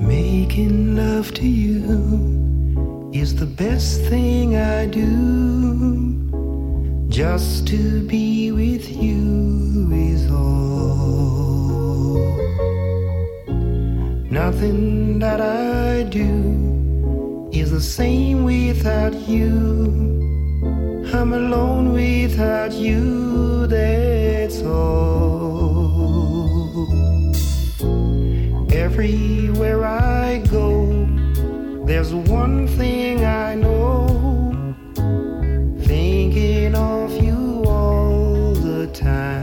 Making love to you is the best thing I do. Just to be with you is all. Nothing that I do is the same without you. I'm alone without you, that's all. Everywhere one thing I know. Thinking of you all the time.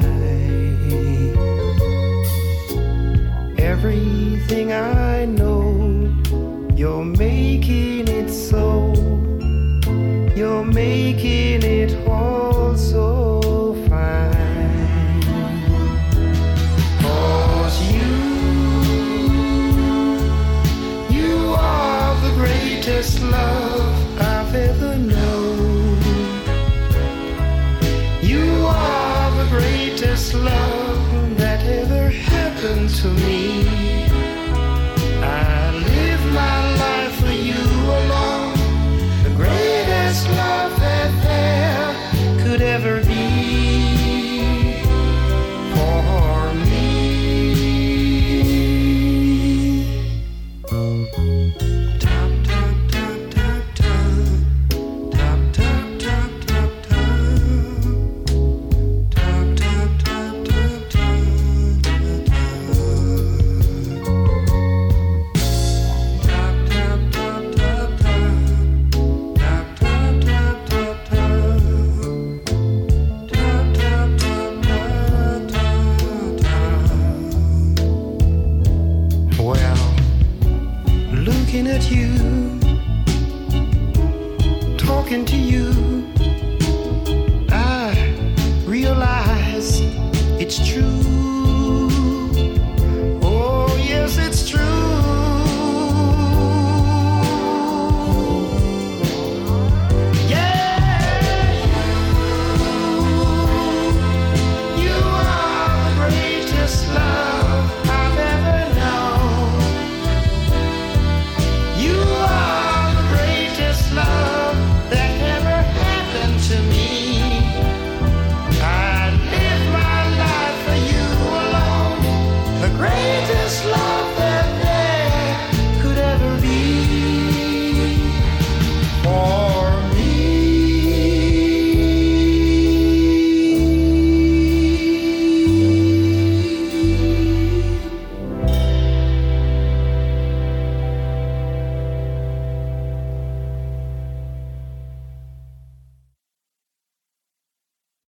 Everything I know, you're making it so. You're making it all greatest love I've ever known. You are the greatest love that ever happened to me. I live my life for you alone the greatest love that there could ever be for me. at you, talking to you.